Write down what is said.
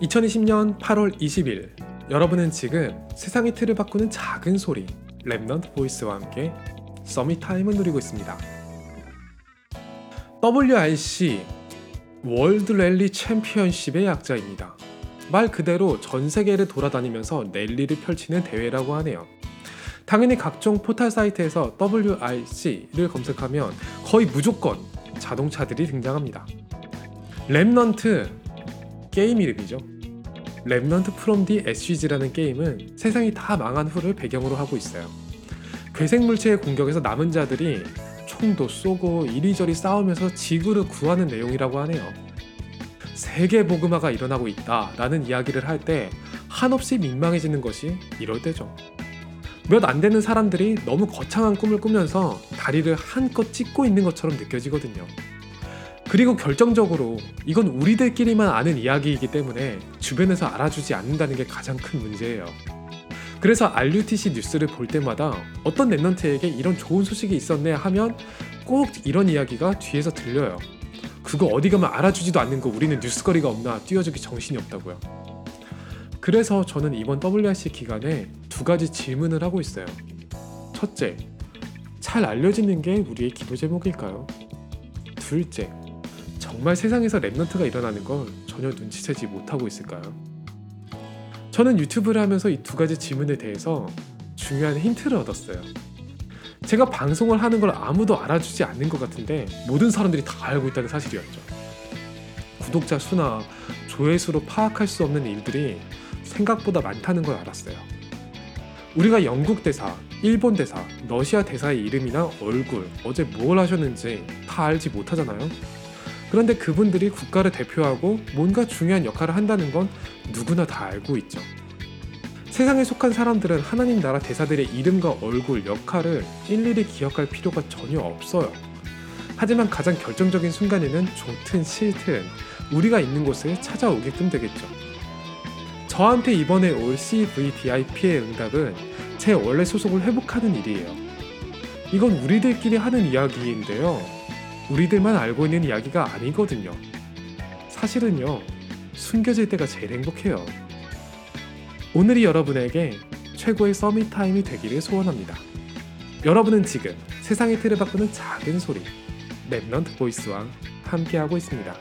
2020년 8월 20일 여러분은 지금 세상의 틀을 바꾸는 작은 소리 Remnant Voice와 함께 Summit Time을 누리고 있습니다. WRC World Rally Championship의 약자입니다. 말 그대로 전 세계를 돌아다니면서 랠리를 펼치는 대회라고 하네요. 당연히 각종 포털 사이트에서 WRC를 검색하면 거의 무조건 자동차들이 등장합니다. Remnant 게임 이름이죠. Remnant From the Ashes라는 게임은 세상이 다 망한 후를 배경으로 하고 있어요. 괴생물체의 공격에서 남은 자들이 총도 쏘고 이리저리 싸우면서 지구를 구하는 내용이라고 하네요. 세계 복음화가 일어나고 있다라는 이야기를 할 때 한없이 민망해지는 것이 이럴 때죠. 몇 안 되는 사람들이 너무 거창한 꿈을 꾸면서 다리를 한껏 찢고 있는 것처럼 느껴지거든요. 그리고 결정적으로 이건 우리들끼리만 아는 이야기이기 때문에 주변에서 알아주지 않는다는 게 가장 큰 문제예요. 그래서 RUTC 뉴스를 볼 때마다 어떤 랩런트에게 이런 좋은 소식이 있었네 하면 꼭 이런 이야기가 뒤에서 들려요. 그거 어디 가면 알아주지도 않는 거 우리는 뉴스거리가 없나 띄워주기 정신이 없다고요. 그래서 저는 이번 WRC 기간에 두 가지 질문을 하고 있어요. 첫째, 잘 알려지는 게 우리의 기도 제목일까요? 둘째, 정말 세상에서 랩넌트가 일어나는 걸 전혀 눈치채지 못하고 있을까요? 저는 유튜브를 하면서 이 두 가지 질문에 대해서 중요한 힌트를 얻었어요. 제가 방송을 하는 걸 아무도 알아주지 않는 것 같은데 모든 사람들이 다 알고 있다는 사실이었죠. 구독자 수나 조회수로 파악할 수 없는 일들이 생각보다 많다는 걸 알았어요. 우리가 영국 대사, 일본 대사, 러시아 대사의 이름이나 얼굴, 어제 뭘 하셨는지 다 알지 못하잖아요. 그런데 그분들이 국가를 대표하고 뭔가 중요한 역할을 한다는 건 누구나 다 알고 있죠. 세상에 속한 사람들은 하나님 나라 대사들의 이름과 얼굴, 역할을 일일이 기억할 필요가 전혀 없어요. 하지만 가장 결정적인 순간에는 좋든 싫든 우리가 있는 곳에 찾아오게끔 되겠죠. 저한테 이번에 올 CVDIP의 응답은 제 원래 소속을 회복하는 일이에요. 이건 우리들끼리 하는 이야기인데요. 우리들만 알고 있는 이야기가 아니거든요. 사실은요, 숨겨질 때가 제일 행복해요. 오늘이 여러분에게 최고의 Summit Time이 되기를 소원합니다. 여러분은 지금 세상의 틀을 바꾸는 작은 소리, Remnant Voice와 함께하고 있습니다.